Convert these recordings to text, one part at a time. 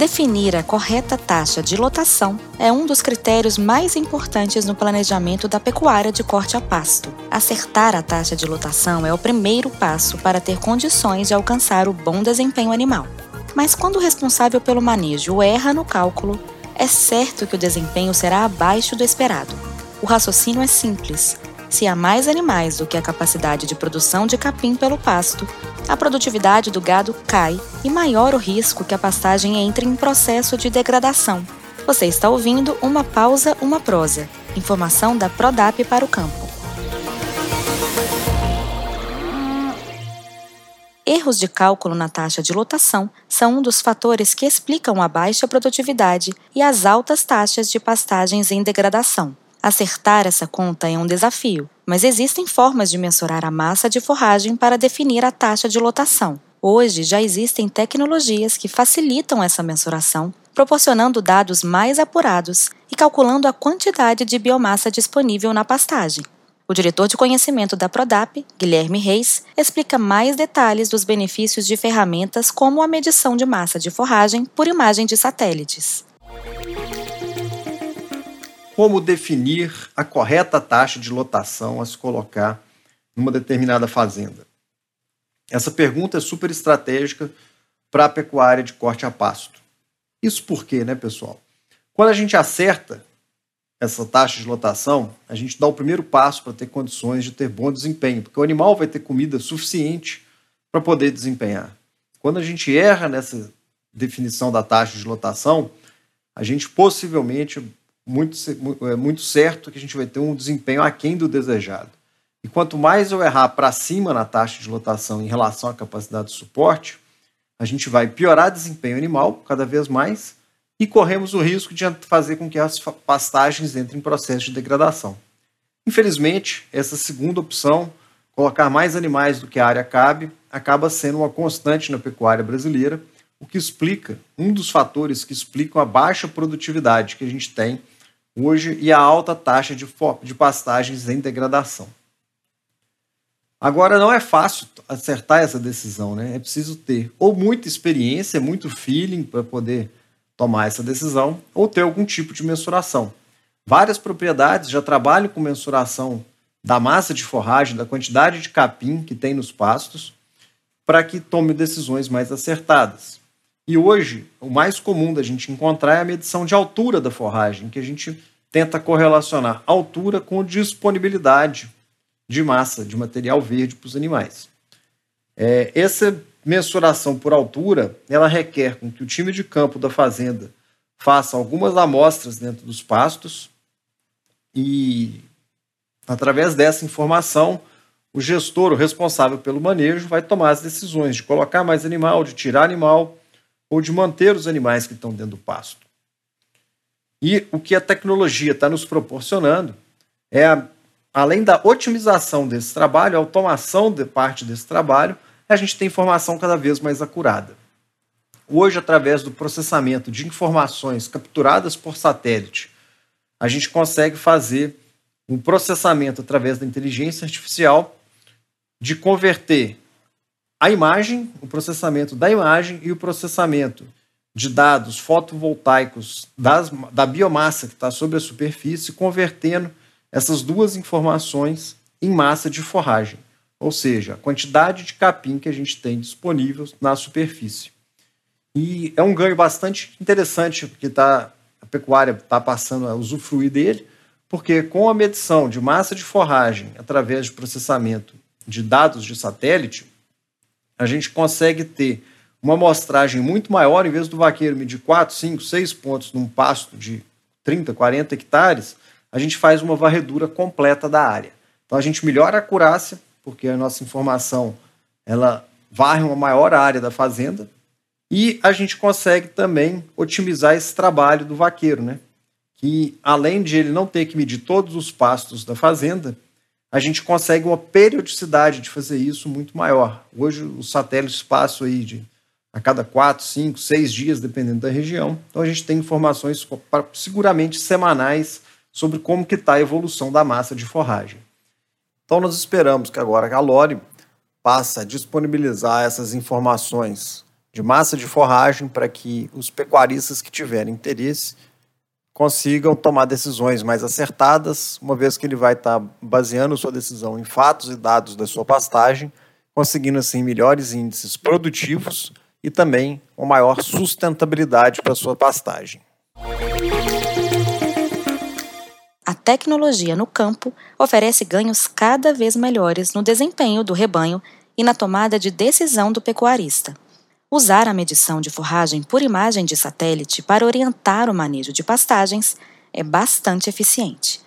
Definir a correta taxa de lotação é um dos critérios mais importantes no planejamento da pecuária de corte a pasto. Acertar a taxa de lotação é o primeiro passo para ter condições de alcançar o bom desempenho animal. Mas quando o responsável pelo manejo erra no cálculo, é certo que o desempenho será abaixo do esperado. O raciocínio é simples. Se há mais animais do que a capacidade de produção de capim pelo pasto, a produtividade do gado cai e maior o risco que a pastagem entre em processo de degradação. Você está ouvindo uma pausa, uma prosa. Informação da Prodap para o campo. Erros de cálculo na taxa de lotação são um dos fatores que explicam a baixa produtividade e as altas taxas de pastagens em degradação. Acertar essa conta é um desafio, mas existem formas de mensurar a massa de forragem para definir a taxa de lotação. Hoje já existem tecnologias que facilitam essa mensuração, proporcionando dados mais apurados e calculando a quantidade de biomassa disponível na pastagem. O diretor de conhecimento da Prodap, Guilherme Reis, explica mais detalhes dos benefícios de ferramentas como a medição de massa de forragem por imagem de satélites como definir a correta taxa de lotação a se colocar numa determinada fazenda? Essa pergunta é super estratégica para a pecuária de corte a pasto. Isso por quê, né, pessoal? Quando a gente acerta essa taxa de lotação, a gente dá o primeiro passo para ter condições de ter bom desempenho, porque o animal vai ter comida suficiente para poder desempenhar. Quando a gente erra nessa definição da taxa de lotação, a gente possivelmente muito, é muito certo que a gente vai ter um desempenho aquém do desejado. E quanto mais eu errar para cima na taxa de lotação em relação à capacidade de suporte, a gente vai piorar desempenho animal cada vez mais e corremos o risco de fazer com que as pastagens entrem em processo de degradação. Infelizmente, essa segunda opção, colocar mais animais do que a área cabe, acaba sendo uma constante na pecuária brasileira, o que explica, um dos fatores que explicam a baixa produtividade que a gente tem hoje e a alta taxa de, de pastagens em degradação. Agora, não é fácil acertar essa decisão, né? É preciso ter ou muita experiência, muito feeling para poder tomar essa decisão, ou ter algum tipo de mensuração. Várias propriedades já trabalham com mensuração da massa de forragem, da quantidade de capim que tem nos pastos, para que tome decisões mais acertadas. E hoje, o mais comum da gente encontrar é a medição de altura da forragem, que a gente tenta correlacionar altura com disponibilidade de massa, de material verde para os animais. É, essa mensuração por altura, ela requer que o time de campo da fazenda faça algumas amostras dentro dos pastos e, através dessa informação, o gestor, o responsável pelo manejo, vai tomar as decisões de colocar mais animal, de tirar animal ou de manter os animais que estão dentro do pasto. E o que a tecnologia está nos proporcionando é, além da otimização desse trabalho, a automação de parte desse trabalho, a gente tem informação cada vez mais acurada. Hoje, através do processamento de informações capturadas por satélite, a gente consegue fazer um processamento através da inteligência artificial de converter a imagem, o processamento da imagem e o processamento de dados fotovoltaicos das, da biomassa que está sobre a superfície, convertendo essas duas informações em massa de forragem, ou seja, a quantidade de capim que a gente tem disponível na superfície. E é um ganho bastante interessante, porque tá, a pecuária está passando a usufruir dele, porque com a medição de massa de forragem através de processamento de dados de satélite, a gente consegue ter uma amostragem muito maior, em vez do vaqueiro medir 4, 5, 6 pontos num pasto de 30, 40 hectares, a gente faz uma varredura completa da área. Então a gente melhora a acurácia, porque a nossa informação ela varre uma maior área da fazenda, e a gente consegue também otimizar esse trabalho do vaqueiro, né? Que além de ele não ter que medir todos os pastos da fazenda, a gente consegue uma periodicidade de fazer isso muito maior. Hoje, os satélites passam aí de a cada quatro, cinco, seis dias, dependendo da região. Então, a gente tem informações seguramente semanais sobre como que está a evolução da massa de forragem. Então, nós esperamos que agora a Lore passe a disponibilizar essas informações de massa de forragem para que os pecuaristas que tiverem interesse consigam tomar decisões mais acertadas, uma vez que ele vai estar baseando sua decisão em fatos e dados da sua pastagem, conseguindo assim melhores índices produtivos e também uma maior sustentabilidade para sua pastagem. A tecnologia no campo oferece ganhos cada vez melhores no desempenho do rebanho e na tomada de decisão do pecuarista. Usar a medição de forragem por imagem de satélite para orientar o manejo de pastagens é bastante eficiente.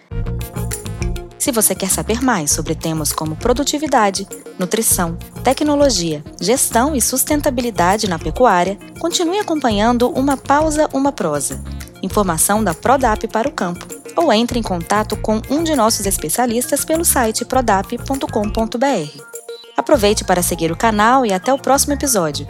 Se você quer saber mais sobre temas como produtividade, nutrição, tecnologia, gestão e sustentabilidade na pecuária, continue acompanhando Uma Pausa, Uma Prosa. Informação da Prodap para o campo. Ou entre em contato com um de nossos especialistas pelo site prodap.com.br. Aproveite para seguir o canal e até o próximo episódio.